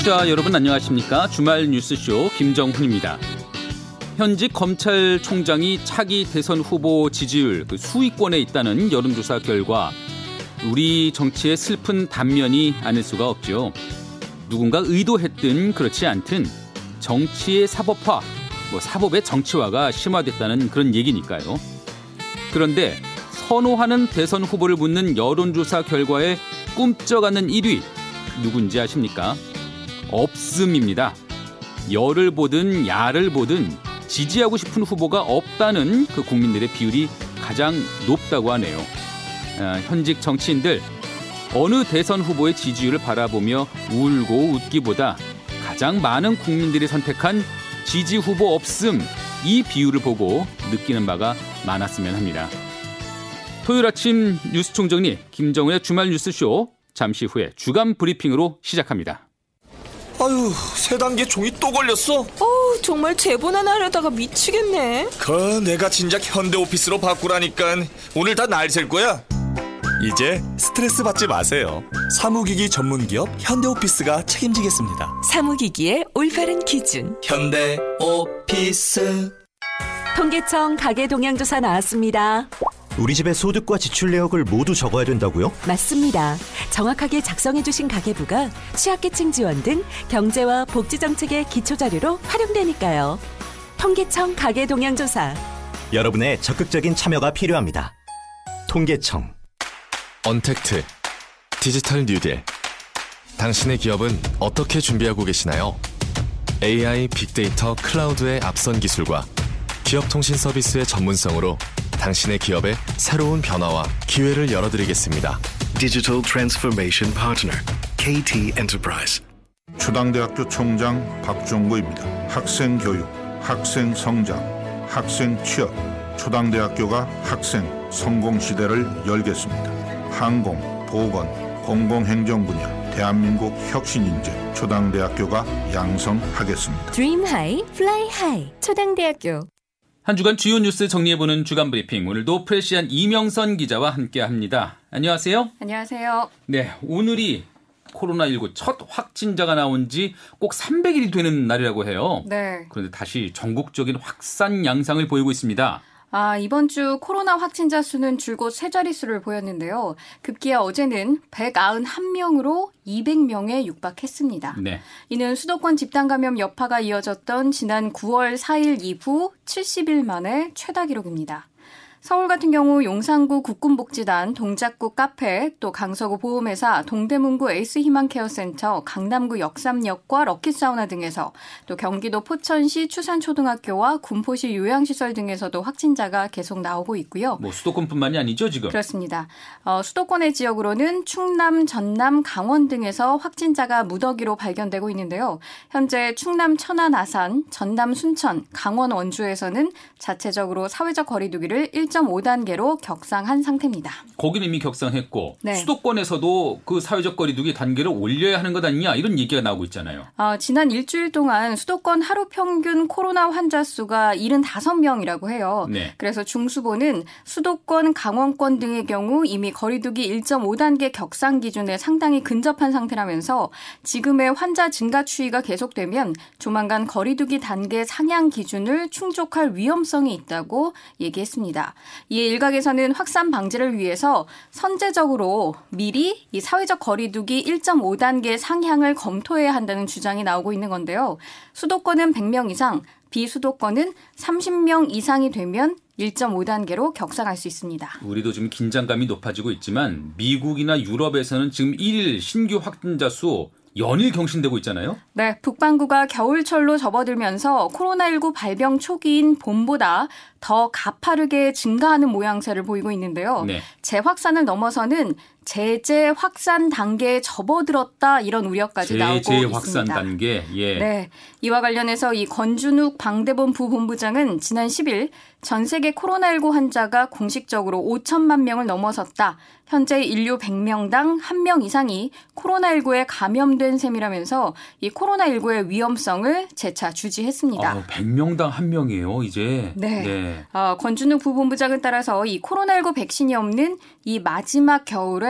청취자 여러분 안녕하십니까? 주말 뉴스쇼 김정훈입니다. 현직 검찰총장이 차기 대선 후보 지지율 그 수위권에 있다는 여론조사 결과 우리 정치의 슬픈 단면이 아닐 수가 없죠. 누군가 의도했든 그렇지 않든 정치의 사법화, 뭐 사법의 정치화가 심화됐다는 그런 얘기니까요. 그런데 선호하는 대선 후보를 묻는 여론조사 결과에 꿈쩍하는 1위 누군지 아십니까? 없음입니다. 열을 보든 야를 보든 지지하고 싶은 후보가 없다는 그 국민들의 비율이 가장 높다고 하네요. 아, 현직 정치인들 어느 대선 후보의 지지율을 바라보며 울고 웃기보다 가장 많은 국민들이 선택한 지지 후보 없음 이 비율을 보고 느끼는 바가 많았으면 합니다. 토요일 아침 뉴스 총정리 김정우의 주말 뉴스쇼 잠시 후에 주간 브리핑으로 시작합니다. 아유, 세 단계 종이 또 걸렸어. 어우, 정말 제보나 하려다가 미치겠네. 그 내가 진작 현대 오피스로 바꾸라니까 오늘 다 날 셀 거야. 이제 스트레스 받지 마세요. 사무기기 전문 기업 현대 오피스가 책임지겠습니다. 사무기기의 올바른 기준. 현대 오피스. 통계청 가계 동향조사 나왔습니다. 우리 집의 소득과 지출 내역을 모두 적어야 된다고요? 맞습니다. 정확하게 작성해주신 가계부가 취약계층 지원 등 경제와 복지 정책의 기초 자료로 활용되니까요. 통계청 가계 동향 조사. 여러분의 적극적인 참여가 필요합니다. 통계청. 언택트 디지털 뉴딜 당신의 기업은 어떻게 준비하고 계시나요? AI, 빅데이터, 클라우드의 앞선 기술과 기업 통신 서비스의 전문성으로 당신의 기업에 새로운 변화와 기회를 열어드리겠습니다. Digital Transformation Partner, KT Enterprise. 초당대학교 총장 박종구입니다. 학생 교육, 학생 성장, 학생 취업, 초당대학교가 학생 성공 시대를 열겠습니다. 항공, 보건, 공공행정 분야, 대한민국 혁신 인재, 초당대학교가 양성하겠습니다. Dream High, Fly High. 초당대학교. 한 주간 주요 뉴스 정리해보는 주간 브리핑. 오늘도 프레시안 이명선 기자와 함께합니다. 안녕하세요. 안녕하세요. 네, 오늘이 코로나19 첫 확진자가 나온 지 꼭 300일이 되는 날이라고 해요. 네. 그런데 다시 전국적인 확산 양상을 보이고 있습니다. 아, 이번 주 코로나 확진자 수는 줄곧 세 자릿수를 보였는데요. 급기야 어제는 191명으로 200명에 육박했습니다. 네. 이는 수도권 집단 감염 여파가 이어졌던 지난 9월 4일 이후 70일 만에 최다 기록입니다. 서울 같은 경우 용산구 국군복지단, 동작구 카페, 또 강서구 보험회사, 동대문구 에이스희망케어센터, 강남구 역삼역과 럭키사우나 등에서 또 경기도 포천시 추산초등학교와 군포시 요양시설 등에서도 확진자가 계속 나오고 있고요. 뭐 수도권뿐만이 아니죠 지금. 그렇습니다. 어, 수도권의 지역으로는 충남, 전남, 강원 등에서 확진자가 무더기로 발견되고 있는데요. 현재 충남 천안, 아산, 전남 순천, 강원 원주에서는 자체적으로 사회적 거리두기를 1.5단계로 격상한 상태입니다. 거기는 이미 격상했고 네. 수도권에서도 그 사회적 거리두기 단계를 올려야 하는 것 아니냐 이런 얘기가 나오고 있잖아요. 어, 지난 일주일 동안 수도권 하루 평균 코로나 환자 수가 75명이라고 해요. 네. 그래서 중수보는 수도권, 강원권 등의 경우 이미 거리두기 1.5단계 격상 기준에 상당히 근접한 상태라면서 지금의 환자 증가 추이가 계속되면 조만간 거리두기 단계 상향 기준을 충족할 위험성이 있다고 얘기했습니다. 이에 일각에서는 확산 방지를 위해서 선제적으로 미리 이 사회적 거리두기 1.5단계 상향을 검토해야 한다는 주장이 나오고 있는 건데요. 수도권은 100명 이상, 비수도권은 30명 이상이 되면 1.5단계로 격상할 수 있습니다. 우리도 지금 긴장감이 높아지고 있지만 미국이나 유럽에서는 지금 1일 신규 확진자 수 연일 경신되고 있잖아요. 네, 북반구가 겨울철로 접어들면서 코로나19 발병 초기인 봄보다 더 가파르게 증가하는 모양새를 보이고 있는데요. 네. 재확산을 넘어서는 제재 확산 단계에 접어들었다 이런 우려까지 나오고 제재 있습니다. 확산 단계. 예. 네. 이와 관련해서 이 권준욱 방대본 부본부장은 지난 10일 전 세계 코로나19 환자가 공식적으로 5천만 명을 넘어섰다. 현재 인류 100명당 1명 이상이 코로나19에 감염된 셈이라면서 이 코로나19의 위험성을 재차 주지했습니다. 아, 100명당 한 명이에요, 이제. 네. 어, 권준욱 부본부장을 따라서 이 코로나19 백신이 없는 이 마지막 겨울에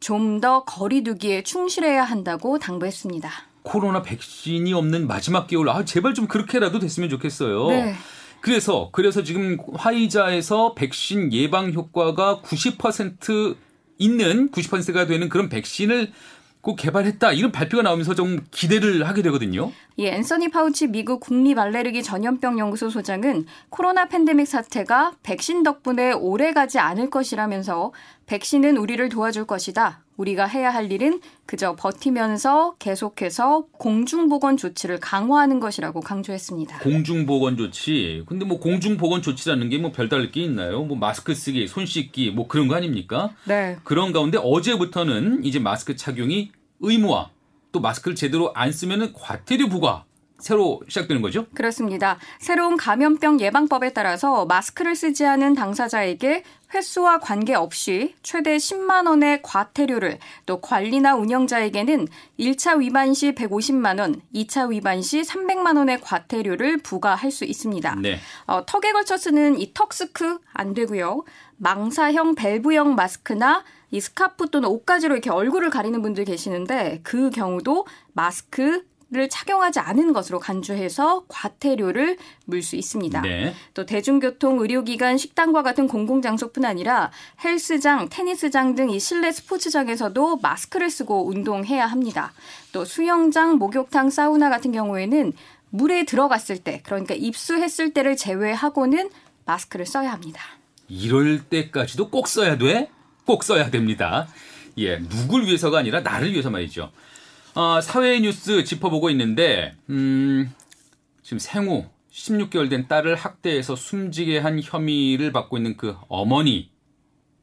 좀 더 거리두기에 충실해야 한다고 당부했습니다. 코로나 백신이 없는 마지막 개월, 아, 제발 좀 그렇게라도 됐으면 좋겠어요. 네. 그래서, 그래서 지금 화이자에서 백신 예방 효과가 90% 있는 90%가 되는 그런 백신을 꼭 개발했다. 이런 발표가 나오면서 좀 기대를 하게 되거든요. 이 앤서니 파우치 미국 국립 알레르기 전염병 연구소 소장은 코로나 팬데믹 사태가 백신 덕분에 오래 가지 않을 것이라면서 백신은 우리를 도와줄 것이다. 우리가 해야 할 일은 그저 버티면서 계속해서 공중보건 조치를 강화하는 것이라고 강조했습니다. 공중보건 조치. 근데 뭐 공중보건 조치라는 게 뭐 별다를 게 있나요? 뭐 마스크 쓰기, 손 씻기, 뭐 그런 거 아닙니까? 네. 그런 가운데 어제부터는 이제 마스크 착용이 의무화. 또 마스크를 제대로 안 쓰면은 과태료 부과. 새로 시작되는 거죠? 그렇습니다. 새로운 감염병 예방법에 따라서 마스크를 쓰지 않은 당사자에게 횟수와 관계없이 최대 10만 원의 과태료를 또 관리나 운영자에게는 1차 위반 시 150만 원, 2차 위반 시 300만 원의 과태료를 부과할 수 있습니다. 네. 어, 턱에 걸쳐 쓰는 이 턱스크 안 되고요. 망사형 밸브형 마스크나 이 스카프 또는 옷가지로 이렇게 얼굴을 가리는 분들 계시는데 그 경우도 마스크 를 착용하지 않은 것으로 간주해서 과태료를 물 수 있습니다. 네. 또 대중교통, 의료기관, 식당과 같은 공공장소뿐 아니라 헬스장, 테니스장 등 이 실내 스포츠장에서도 마스크를 쓰고 운동해야 합니다. 또 수영장, 목욕탕, 사우나 같은 경우에는 물에 들어갔을 때, 그러니까 입수했을 때를 제외하고는 마스크를 써야 합니다. 이럴 때까지도 꼭 써야 돼? 꼭 써야 됩니다. 예, 누굴 위해서가 아니라 나를 위해서 말이죠. 어, 사회 뉴스 짚어보고 있는데, 음, 지금 생후 16개월 된 딸을 학대해서 숨지게 한 혐의를 받고 있는 그 어머니,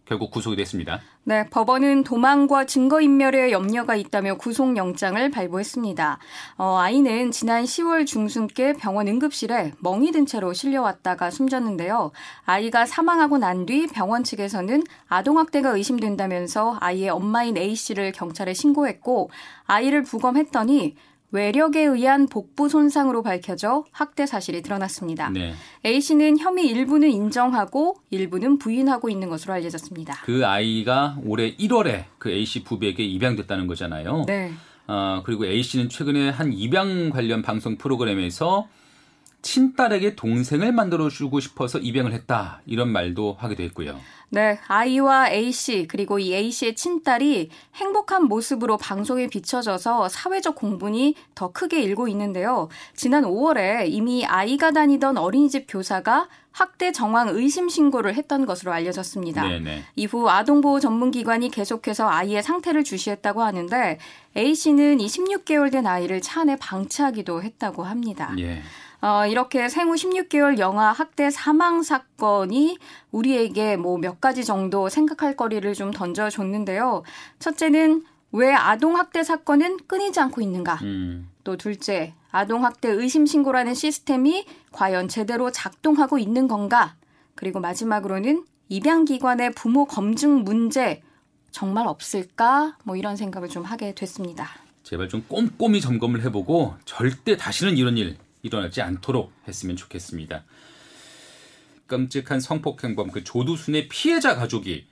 결국 구속이 됐습니다. 네, 법원은 도망과 증거인멸에 염려가 있다며 구속영장을 발부했습니다. 어, 아이는 지난 10월 중순께 병원 응급실에 멍이 든 채로 실려왔다가 숨졌는데요. 아이가 사망하고 난 뒤 병원 측에서는 아동학대가 의심된다면서 아이의 엄마인 A씨를 경찰에 신고했고 아이를 부검했더니 외력에 의한 복부 손상으로 밝혀져 학대 사실이 드러났습니다. 네. A 씨는 혐의 일부는 인정하고 일부는 부인하고 있는 것으로 알려졌습니다. 그 아이가 올해 1월에 그 A 씨 부부에게 입양됐다는 거잖아요. 네. 어, 그리고 A 씨는 최근에 한 입양 관련 방송 프로그램에서 친딸에게 동생을 만들어주고 싶어서 입양을 했다. 이런 말도 하게 됐고요. 네, 아이와 A씨, 그리고 이 A씨의 친딸이 행복한 모습으로 방송에 비춰져서 사회적 공분이 더 크게 일고 있는데요. 지난 5월에 이미 아이가 다니던 어린이집 교사가 학대 정황 의심 신고를 했던 것으로 알려졌습니다. 네네. 이후 아동보호 전문기관이 계속해서 아이의 상태를 주시했다고 하는데 A씨는 이 16개월 된 아이를 차 안에 방치하기도 했다고 합니다. 예. 어, 이렇게 생후 16개월 영아 학대 사망 사건이 우리에게 뭐 몇 가지 정도 생각할 거리를 좀 던져줬는데요. 첫째는 왜 아동 학대 사건은 끊이지 않고 있는가? 음. 또 둘째, 아동 학대 의심 신고라는 시스템이 과연 제대로 작동하고 있는 건가? 그리고 마지막으로는 입양 기관의 부모 검증 문제 정말 없을까? 뭐 이런 생각을 좀 하게 됐습니다. 제발 좀 꼼꼼히 점검을 해보고 절대 다시는 이런 일 일어나지 않도록 했으면 좋겠습니다. 끔찍한 성폭행범 그 조두순의 피해자 가족이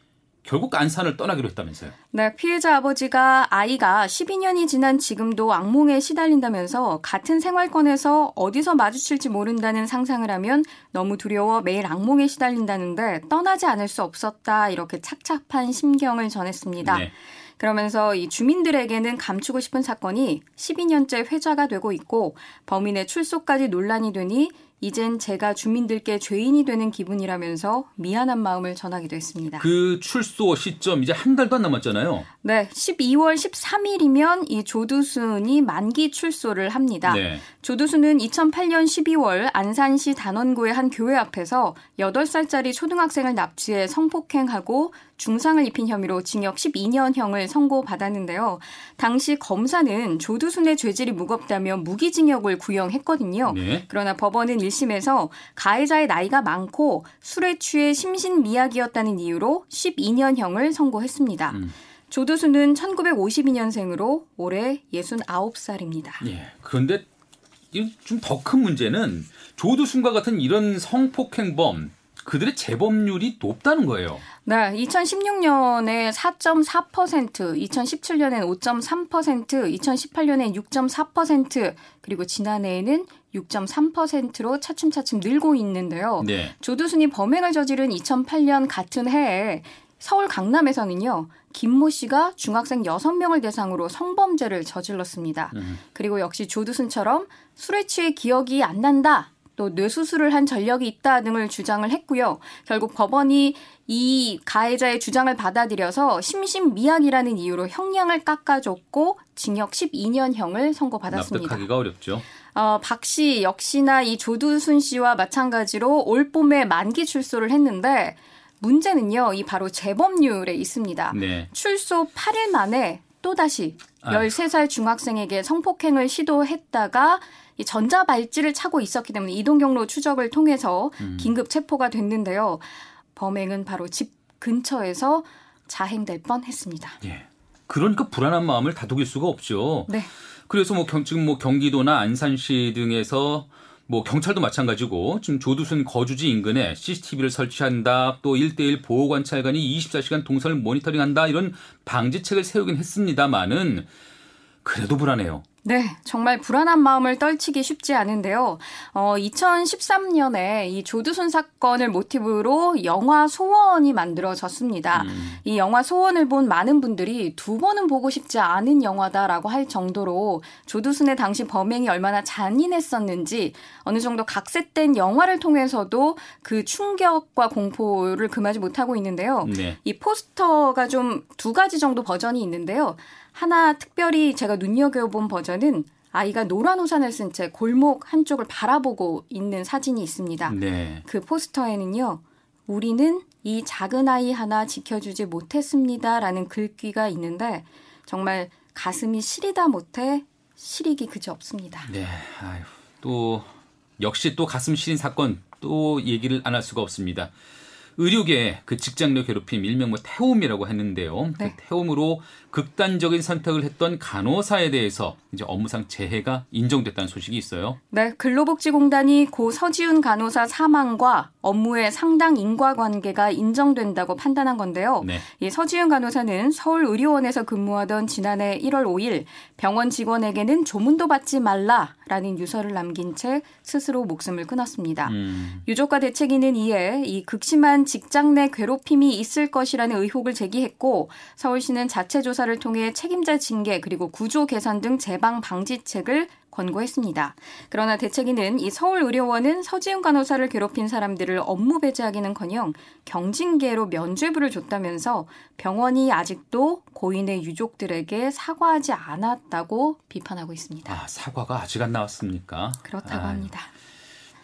결국 안산을 떠나기로 했다면서요. 네, 피해자 아버지가 아이가 12년이 지난 지금도 악몽에 시달린다면서 같은 생활권에서 어디서 마주칠지 모른다는 상상을 하면 너무 두려워 매일 악몽에 시달린다는데 떠나지 않을 수 없었다 이렇게 착잡한 심경을 전했습니다. 네. 그러면서 이 주민들에게는 감추고 싶은 사건이 12년째 회자가 되고 있고 범인의 출소까지 논란이 되니 이젠 제가 주민들께 죄인이 되는 기분이라면서 미안한 마음을 전하기도 했습니다. 그 출소 시점 이제 한 달도 안 남았잖아요. 네, 12월 13일이면 이 조두순이 만기 출소를 합니다. 네. 조두순은 2008년 12월 안산시 단원구의 한 교회 앞에서 8살짜리 초등학생을 납치해 성폭행하고 중상을 입힌 혐의로 징역 12년형을 선고받았는데요. 당시 검사는 조두순의 죄질이 무겁다며 무기징역을 구형했거든요. 네. 그러나 법원은 1심에서 가해자의 나이가 많고 술에 취해 심신미약이었다는 이유로 12년형을 선고했습니다. 음. 조두순은 1952년생으로 올해 69살입니다. 예. 그런데 좀 더 큰 문제는 조두순과 같은 이런 성폭행범 그들의 재범률이 높다는 거예요. 네, 2016년에 4.4%, 2017년엔 5.3%, 2018년엔 6.4%, 그리고 지난해에는 6.3%로 차츰차츰 늘고 있는데요. 네. 조두순이 범행을 저지른 2008년 같은 해에 서울 강남에서는요. 김모 씨가 중학생 6명을 대상으로 성범죄를 저질렀습니다. 음. 그리고 역시 조두순처럼 술에 취해 기억이 안 난다. 또 뇌수술을 한 전력이 있다 등을 주장을 했고요. 결국 법원이 이 가해자의 주장을 받아들여서 심신미약이라는 이유로 형량을 깎아줬고 징역 12년형을 선고받았습니다. 납득하기가 어렵죠. 어, 박씨 역시나 이 조두순 씨와 마찬가지로 올 봄에 만기 출소를 했는데 문제는요, 이 바로 재범률에 있습니다. 네. 출소 8일 만에 또다시 아유. 13살 중학생에게 성폭행을 시도했다가 이 전자 발찌를 차고 있었기 때문에 이동 경로 추적을 통해서 음. 긴급 체포가 됐는데요. 범행은 바로 집 근처에서 자행될 뻔했습니다. 예. 그러니까 불안한 마음을 다독일 수가 없죠. 네. 그래서 뭐 경, 지금 뭐 경기도나 안산시 등에서 뭐 경찰도 마찬가지고 지금 조두순 거주지 인근에 CCTV를 설치한다. 또 1대1 보호 관찰관이 24시간 동선을 모니터링한다. 이런 방지책을 세우긴 했습니다만은 그래도 불안해요. 네, 정말 불안한 마음을 떨치기 쉽지 않은데요. 어, 2013년에 이 조두순 사건을 모티브로 영화 소원이 만들어졌습니다. 이 영화 소원을 본 많은 분들이 두 번은 보고 싶지 않은 영화다라고 할 정도로 조두순의 당시 범행이 얼마나 잔인했었는지 어느 정도 각색된 영화를 통해서도 그 충격과 공포를 금하지 못하고 있는데요. 네. 이 포스터가 좀 두 가지 정도 버전이 있는데요. 하나 특별히 제가 눈여겨본 버전은 아이가 노란 우산을 쓴 채 골목 한쪽을 바라보고 있는 사진이 있습니다. 네. 그 포스터에는요. 우리는 이 작은 아이 하나 지켜주지 못했습니다라는 글귀가 있는데 정말 가슴이 시리다 못해 시리기 그지 없습니다. 네. 아유. 또 역시 또 가슴 시린 사건 또 얘기를 안 할 수가 없습니다. 의료계 그 직장 내 괴롭힘 일명 뭐 태움이라고 했는데요. 네. 그 태움으로 극단적인 선택을 했던 간호사에 대해서 이제 업무상 재해가 인정됐다는 소식이 있어요. 네, 근로복지공단이 고 서지훈 간호사 사망과 업무의 상당 인과관계가 인정된다고 판단한 건데요. 네. 이 서지훈 간호사는 서울의료원에서 근무하던 지난해 1월 5일 병원 직원에게는 조문도 받지 말라라는 유서를 남긴 채 스스로 목숨을 끊었습니다. 음, 유족과 대책위는 이에 이 극심한 직장 내 괴롭힘이 있을 것이라는 의혹을 제기했고 서울시는 자체 조사를 통해 책임자 징계 그리고 구조 개선 등 재방 방지책을 권고했습니다. 그러나 대책위는 이 서울의료원은 서지훈 간호사를 괴롭힌 사람들을 업무 배제하기는커녕 경징계로 면죄부를 줬다면서 병원이 아직도 고인의 유족들에게 사과하지 않았다고 비판하고 있습니다. 아 사과가 아직 안 나왔습니까? 그렇다고 아유. 합니다.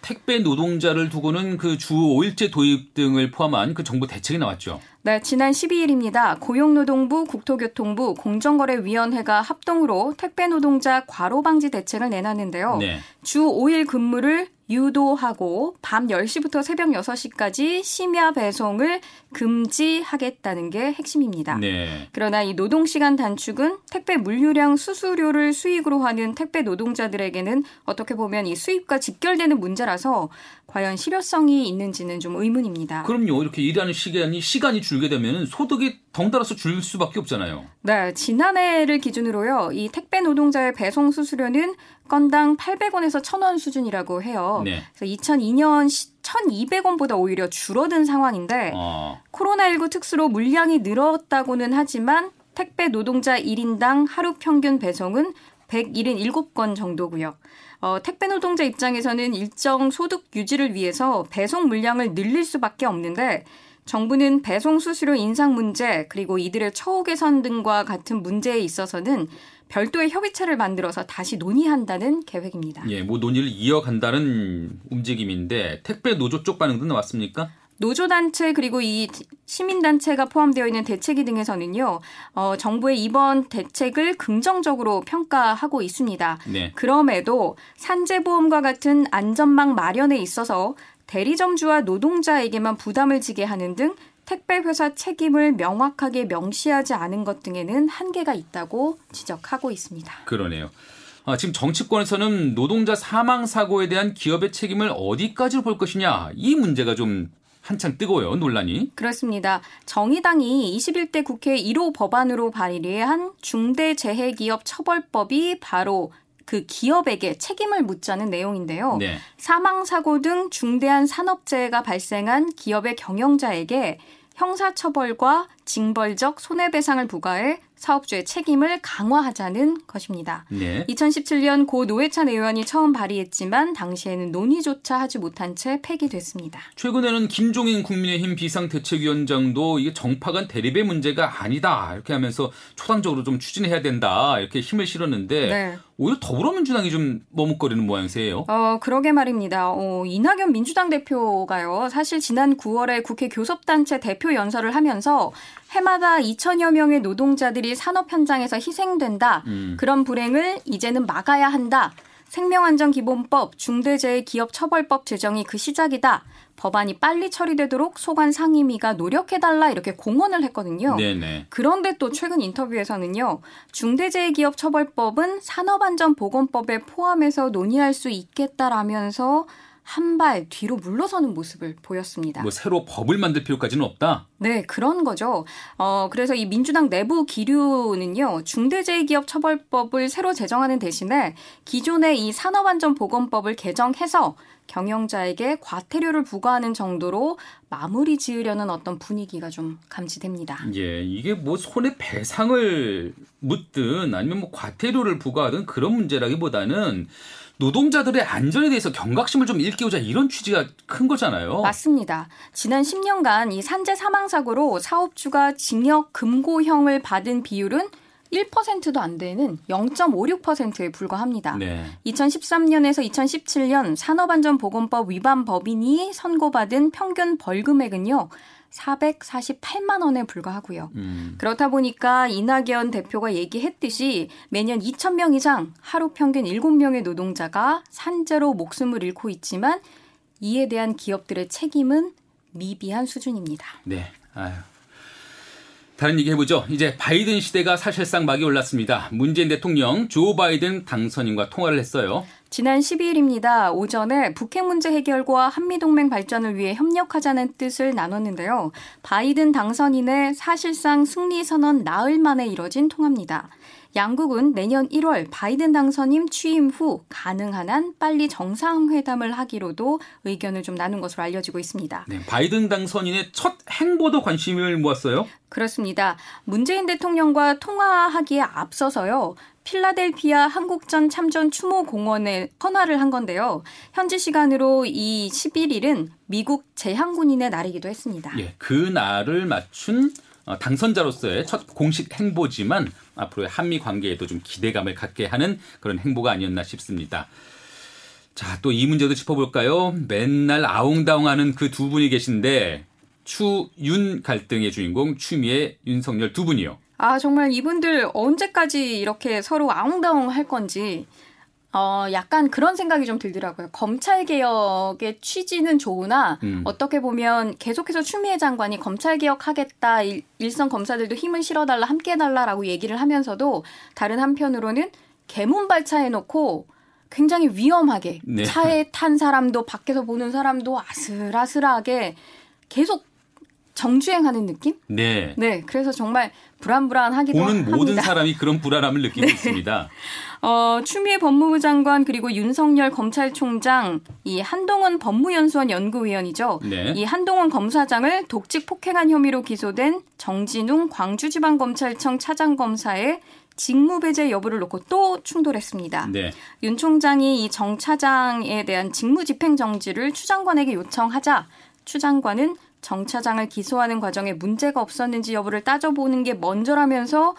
택배 노동자를 두고는 그 주 5일제 도입 등을 포함한 그 정부 대책이 나왔죠. 네, 지난 12일입니다. 고용노동부, 국토교통부, 공정거래위원회가 합동으로 택배 노동자 과로 방지 대책을 내놨는데요. 네. 주 5일 근무를 유도하고 밤 10시부터 새벽 6시까지 심야 배송을 금지하겠다는 게 핵심입니다. 네. 그러나 이 노동시간 단축은 택배 물류량 수수료를 수익으로 하는 택배 노동자들에게는 어떻게 보면 이 수입과 직결되는 문제라서 과연 실효성이 있는지는 좀 의문입니다. 그럼요. 이렇게 일하는 시간이 시간이 줄게 되면 소득이 덩달아서 줄 수밖에 없잖아요. 네, 지난해를 기준으로요. 이 택배 노동자의 배송 수수료는 건당 800원에서 1000원 수준이라고 해요. 네. 그래서 2002년 1200원보다 오히려 줄어든 상황인데 어. 코로나19 특수로 물량이 늘었다고는 하지만 택배 노동자 1인당 하루 평균 배송은 177건 정도고요. 어, 택배 노동자 입장에서는 일정 소득 유지를 위해서 배송 물량을 늘릴 수밖에 없는데 정부는 배송 수수료 인상 문제 그리고 이들의 처우 개선 등과 같은 문제에 있어서는 별도의 협의체를 만들어서 다시 논의한다는 계획입니다. 예, 뭐 논의를 이어간다는 움직임인데 택배 노조 쪽 반응도 나왔습니까? 노조단체 그리고 이 시민단체가 포함되어 있는 대책위 등에서는요, 어, 정부의 이번 대책을 긍정적으로 평가하고 있습니다. 네. 그럼에도 산재보험과 같은 안전망 마련에 있어서 대리점주와 노동자에게만 부담을 지게 하는 등 택배 회사 책임을 명확하게 명시하지 않은 것 등에는 한계가 있다고 지적하고 있습니다. 그러네요. 아, 지금 정치권에서는 노동자 사망 사고에 대한 기업의 책임을 어디까지 볼 것이냐 이 문제가 좀 한창 뜨거워요, 논란이. 그렇습니다. 정의당이 21대 국회 1호 법안으로 발의한 중대재해기업 처벌법이 바로 그 기업에게 책임을 묻자는 내용인데요. 네. 사망 사고 등 중대한 산업재해가 발생한 기업의 경영자에게 형사처벌과 징벌적 손해배상을 부과해 사업주의 책임을 강화하자는 것입니다. 네. 2017년 고 노회찬 의원이 처음 발의했지만 당시에는 논의조차 하지 못한 채 폐기됐습니다. 최근에는 김종인 국민의힘 비상대책위원장도 이게 정파 간 대립의 문제가 아니다 이렇게 하면서 초당적으로 좀 추진해야 된다 이렇게 힘을 실었는데 네. 오히려 더불어민주당이 좀 머뭇거리는 모양새예요. 어, 그러게 말입니다. 어, 이낙연 민주당 대표가요. 사실 지난 9월에 국회 교섭단체 대표 연설을 하면서 해마다 2천여 명의 노동자들이 산업 현장에서 희생된다. 음. 그런 불행을 이제는 막아야 한다. 생명안전기본법, 중대재해기업처벌법 제정이 그 시작이다. 법안이 빨리 처리되도록 소관 상임위가 노력해달라 이렇게 공언을 했거든요. 네네. 그런데 또 최근 인터뷰에서는요, 중대재해기업처벌법은 산업안전보건법에 포함해서 논의할 수 있겠다라면서 한 발 뒤로 물러서는 모습을 보였습니다. 뭐 새로 법을 만들 필요까지는 없다. 네, 그런 거죠. 어, 그래서 이 민주당 내부 기류는요, 중대재해기업처벌법을 새로 제정하는 대신에 기존의 이 산업안전보건법을 개정해서 경영자에게 과태료를 부과하는 정도로 마무리 지으려는 어떤 분위기가 좀 감지됩니다. 예, 이게 뭐 손해 배상을 묻든 아니면 뭐 과태료를 부과하든 그런 문제라기보다는 노동자들의 안전에 대해서 경각심을 좀 일깨우자 이런 취지가 큰 거잖아요. 맞습니다. 지난 10년간 이 산재 사망 사고로 사업주가 징역 금고형을 받은 비율은 1%도 안 되는 0.56%에 불과합니다. 네. 2013년에서 2017년 산업안전보건법 위반 법인이 선고받은 평균 벌금액은요. 448만 원에 불과하고요. 음. 그렇다 보니까 이낙연 대표가 얘기했듯이 매년 2,000명 이상 하루 평균 7명의 노동자가 산재로 목숨을 잃고 있지만 이에 대한 기업들의 책임은 미비한 수준입니다. 네. 아유. 다른 얘기 해보죠. 이제 바이든 시대가 사실상 막이 올랐습니다. 문재인 대통령 조 바이든 당선인과 통화를 했어요. 지난 12일입니다. 오전에 북핵 문제 해결과 한미동맹 발전을 위해 협력하자는 뜻을 나눴는데요. 바이든 당선인의 사실상 승리 선언 나흘 만에 이뤄진 통화입니다. 양국은 내년 1월 바이든 당선인 취임 후 가능한 한 빨리 정상회담을 하기로도 의견을 좀 나눈 것으로 알려지고 있습니다. 네, 바이든 당선인의 첫 행보도 관심을 모았어요. 그렇습니다. 문재인 대통령과 통화하기에 앞서서요. 필라델피아 한국전 참전 추모 공원에 헌화를 한 건데요. 현지 시간으로 이 11일은 미국 제향군인의 날이기도 했습니다. 예, 그 날을 맞춘 어, 당선자로서의 첫 공식 행보지만 앞으로의 한미 관계에도 좀 기대감을 갖게 하는 그런 행보가 아니었나 싶습니다. 자, 또 이 문제도 짚어볼까요? 맨날 아웅다웅하는 그 두 분이 계신데 추윤 갈등의 주인공 추미애 윤석열 두 분이요. 아 정말 이분들 언제까지 이렇게 서로 아웅다웅 할 건지 어, 약간 그런 생각이 좀 들더라고요. 검찰 개혁의 취지는 좋으나 음. 어떻게 보면 계속해서 추미애 장관이 검찰 개혁하겠다 일, 일선 검사들도 힘을 실어달라 함께 해달라라고 얘기를 하면서도 다른 한편으로는 개문 발차해놓고 굉장히 위험하게 네. 차에 탄 사람도 밖에서 보는 사람도 아슬아슬하게 계속 정주행하는 느낌? 네. 네, 그래서 정말 불안불안하기도 보는 합니다. 모든 사람이 그런 불안함을 느끼고 있습니다. 어, 추미애 법무부 장관 그리고 윤석열 검찰총장 이 한동훈 법무연수원 연구위원이죠. 네. 이 한동훈 검사장을 독직 폭행한 혐의로 기소된 정진웅 광주지방검찰청 차장검사의 직무배제 여부를 놓고 또 충돌했습니다. 네. 윤 총장이 이 정 차장에 대한 직무집행정지를 추 장관에게 요청하자 추 장관은 정 차장을 기소하는 과정에 문제가 없었는지 여부를 따져보는 게 먼저라면서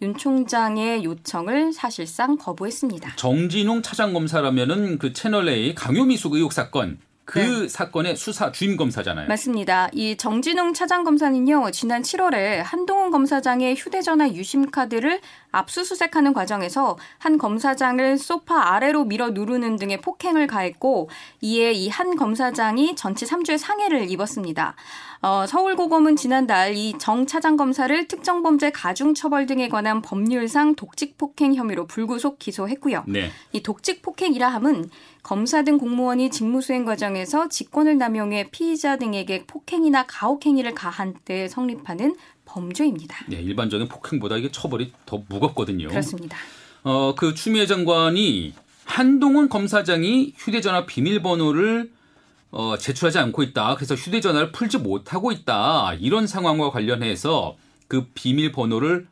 윤 총장의 요청을 사실상 거부했습니다. 정진웅 차장검사라면은 그 채널A 강요미숙 의혹 사건 그 네. 사건의 수사 주임 검사잖아요. 맞습니다. 이 정진웅 차장 검사는요, 지난 7월에 한동훈 검사장의 휴대전화 유심카드를 압수수색하는 과정에서 한 검사장을 소파 아래로 밀어 누르는 등의 폭행을 가했고 이에 이 한 검사장이 전치 3주의 상해를 입었습니다. 어, 서울고검은 지난달 이 정 차장 검사를 특정범죄 가중처벌 등에 관한 법률상 독직폭행 혐의로 불구속 기소했고요. 네. 이 독직폭행이라 함은 검사 등 공무원이 직무수행 과정에서 직권을 남용해 피의자 등에게 폭행이나 가혹행위를 가한 때 성립하는 범죄입니다. 네, 일반적인 폭행보다 이게 처벌이 더 무겁거든요. 그렇습니다. 어, 그 추미애 장관이 한동훈 검사장이 휴대전화 비밀번호를 어, 제출하지 않고 있다. 그래서 휴대전화를 풀지 못하고 있다. 이런 상황과 관련해서 그 비밀번호를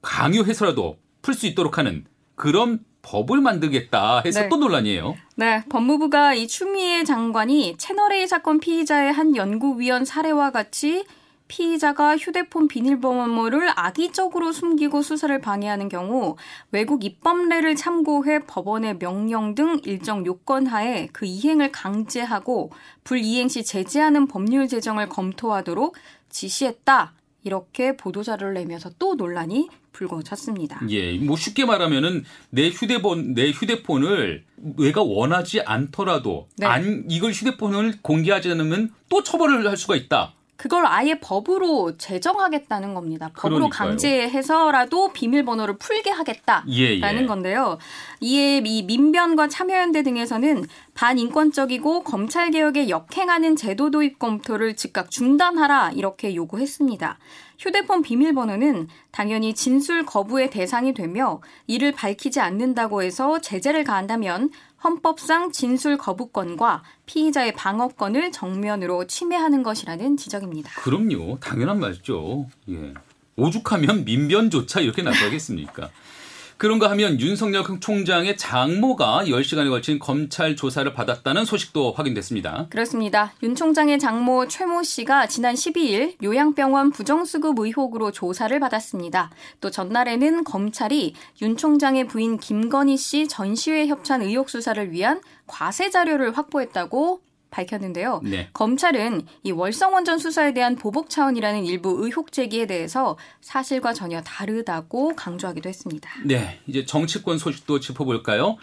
강요해서라도 풀 수 있도록 하는 그런 법을 만들겠다 해서 네. 또 논란이에요. 네, 법무부가 이 추미애 장관이 채널A 사건 피의자의 한 연구위원 사례와 같이 피의자가 휴대폰 비밀번호를 악의적으로 숨기고 수사를 방해하는 경우 외국 입법례를 참고해 법원의 명령 등 일정 요건 하에 그 이행을 강제하고 불이행 시 제재하는 법률 제정을 검토하도록 지시했다. 이렇게 보도자료를 내면서 또 논란이 불거졌습니다. 예, 뭐 쉽게 말하면은 내 휴대폰 내 휴대폰을 내가 원하지 않더라도 네. 안 이걸 휴대폰을 공개하지 않으면 또 처벌을 할 수가 있다. 그걸 아예 법으로 제정하겠다는 겁니다. 법으로 그러니까요. 강제해서라도 비밀번호를 풀게 하겠다라는 예, 예. 건데요. 이에 이 민변과 참여연대 등에서는 반인권적이고 검찰 개혁에 역행하는 제도 도입 검토를 즉각 중단하라 이렇게 요구했습니다. 휴대폰 비밀번호는 당연히 진술 거부의 대상이 되며 이를 밝히지 않는다고 해서 제재를 가한다면 헌법상 진술 거부권과 피의자의 방어권을 정면으로 침해하는 것이라는 지적입니다. 그럼요. 당연한 말이죠. 예. 오죽하면 민변조차 이렇게 나서겠습니까? 그런가 하면 윤석열 총장의 장모가 10시간에 걸친 검찰 조사를 받았다는 소식도 확인됐습니다. 그렇습니다. 윤 총장의 장모 최모 씨가 지난 12일 요양병원 부정수급 의혹으로 조사를 받았습니다. 또 전날에는 검찰이 윤 총장의 부인 김건희 씨 전시회 협찬 의혹 수사를 위한 과세 자료를 확보했다고 밝혔는데요. 네. 검찰은 이 월성원전 수사에 대한 보복 차원이라는 일부 의혹 제기에 대해서 사실과 전혀 다르다고 강조하기도 했습니다. 네, 이제 정치권 소식도 짚어볼까요?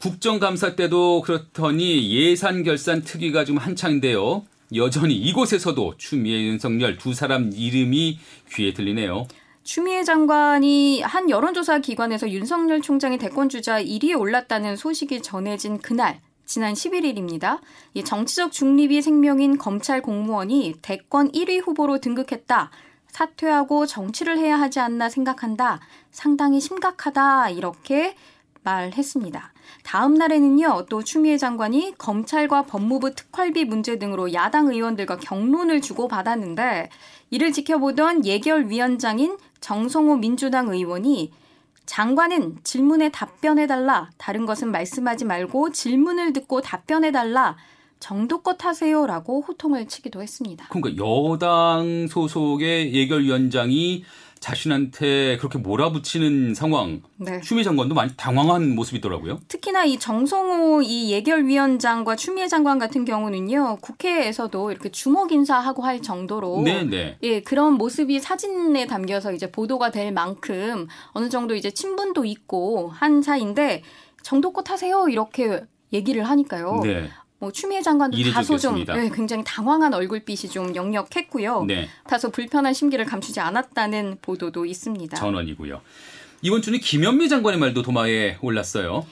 국정감사 때도 그렇더니 예산 결산 특위가 지금 한창인데요. 여전히 이곳에서도 추미애 윤석열 두 사람 이름이 귀에 들리네요. 추미애 장관이 한 여론조사 기관에서 윤석열 총장의 대권 주자 1위에 올랐다는 소식이 전해진 그날 지난 11일입니다. 이 정치적 중립이 생명인 검찰 공무원이 대권 1위 후보로 등극했다. 사퇴하고 정치를 해야 하지 않나 생각한다. 상당히 심각하다. 이렇게 말했습니다. 다음 날에는요, 또 추미애 장관이 검찰과 법무부 특활비 문제 등으로 야당 의원들과 경론을 주고받았는데, 이를 지켜보던 예결위원장인 정성호 민주당 의원이 장관은 질문에 답변해달라. 다른 것은 말씀하지 말고 질문을 듣고 답변해달라. 정도껏 하세요라고 호통을 치기도 했습니다. 그러니까 여당 소속의 예결위원장이 자신한테 그렇게 몰아붙이는 상황. 네. 추미애 장관도 많이 당황한 모습이더라고요. 특히나 이 정성호 이 예결위원장과 추미애 장관 같은 경우는요 국회에서도 이렇게 주먹 인사하고 할 정도로 네, 네. 예 그런 모습이 사진에 담겨서 이제 보도가 될 만큼 어느 정도 이제 친분도 있고 한 사이인데 정도껏 하세요 이렇게 얘기를 하니까요. 네. 뭐 추미애 장관도 다소 좀. 예, 굉장히 당황한 얼굴빛이 좀 역력했고요. 네. 다소 불편한 심기를 감추지 않았다는 보도도 있습니다. 전원이고요. 이번 주는 김현미 장관의 말도 도마에 올랐어요.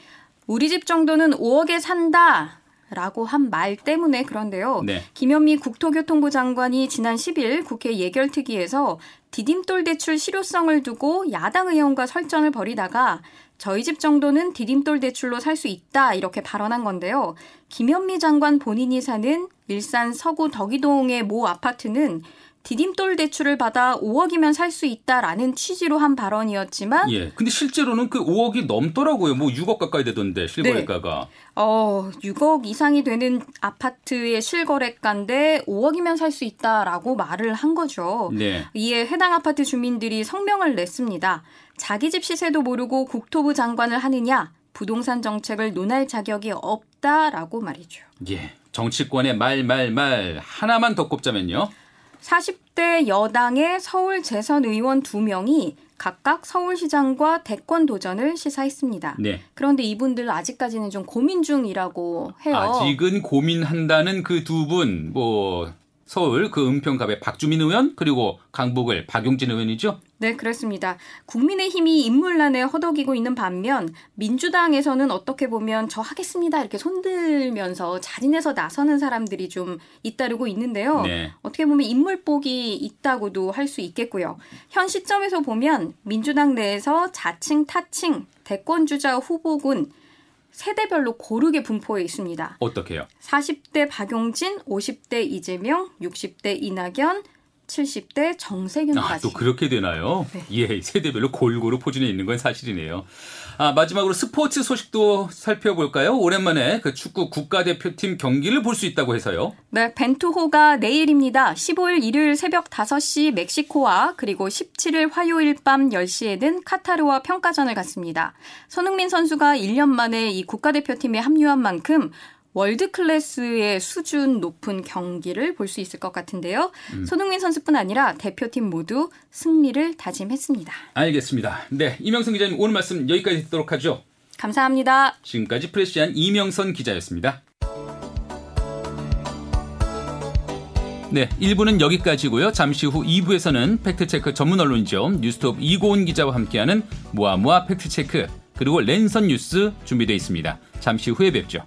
우리 집 정도는 5억에 산다. 라고 한 말 때문에 그런데요. 네. 김현미 국토교통부 장관이 지난 10일 국회 예결특위에서 디딤돌 대출 실효성을 두고 야당 의원과 설전을 벌이다가 저희 집 정도는 디딤돌 대출로 살 수 있다 이렇게 발언한 건데요. 김현미 장관 본인이 사는 일산 서구 덕이동의 모 아파트는 디딤돌 대출을 받아 5억이면 살 수 있다라는 취지로 한 발언이었지만 예. 근데 실제로는 그 5억이 넘더라고요. 뭐 6억 가까이 되던데 실거래가가. 어, 6억 이상이 되는 아파트의 실거래가인데 5억이면 살 수 있다라고 말을 한 거죠. 네. 이에 해당 아파트 주민들이 성명을 냈습니다. 자기 집 시세도 모르고 국토부 장관을 하느냐? 부동산 정책을 논할 자격이 없다라고 말이죠. 예. 정치권의 말, 말, 말 하나만 더 꼽자면요. 40대 여당의 서울 재선 의원 2명이 각각 서울시장과 대권 도전을 시사했습니다. 네. 그런데 이분들 아직까지는 좀 고민 중이라고 해요. 아직은 고민한다는 그 두 분, 뭐 서울 그 은평갑의 박주민 의원 그리고 강북을 박용진 의원이죠. 네, 그렇습니다. 국민의힘이 인물난에 허덕이고 있는 반면 민주당에서는 어떻게 보면 저 하겠습니다 이렇게 손들면서 자진해서 나서는 사람들이 좀 잇따르고 있는데요. 네. 어떻게 보면 인물복이 있다고도 할 수 있겠고요. 현 시점에서 보면 민주당 내에서 자칭 타칭 대권 주자 후보군 세대별로 고르게 분포해 있습니다. 어떻게요? 40대 박용진, 50대 이재명, 60대 이낙연, 70대 정세균까지. 아, 또 그렇게 되나요? 네. 예, 세대별로 골고루 포진해 있는 건 사실이네요. 아, 마지막으로 스포츠 소식도 살펴볼까요? 오랜만에 그 축구 국가대표팀 경기를 볼 수 있다고 해서요. 네, 벤투호가 내일입니다. 15일 일요일 새벽 5시 멕시코와 그리고 17일 화요일 밤 10시에는 카타르와 평가전을 갖습니다. 손흥민 선수가 1년 만에 이 국가대표팀에 합류한 만큼 world class의 수준 높은 경기를 볼 수 있을 것 같은데요. 손흥민 선수뿐 아니라 대표팀 모두 승리를 다짐했습니다. 알겠습니다. 네, 이명선 기자님 오늘 말씀 여기까지 듣도록 하죠. 감사합니다. 지금까지 프레시안 이명선 기자였습니다. 네, 1부는 여기까지고요. 잠시 후 2부에서는 팩트체크 전문 언론이죠. 뉴스톱 이고은 기자와 함께하는 모아모아 팩트체크 그리고 랜선 뉴스 준비되어 있습니다. 잠시 후에 뵙죠.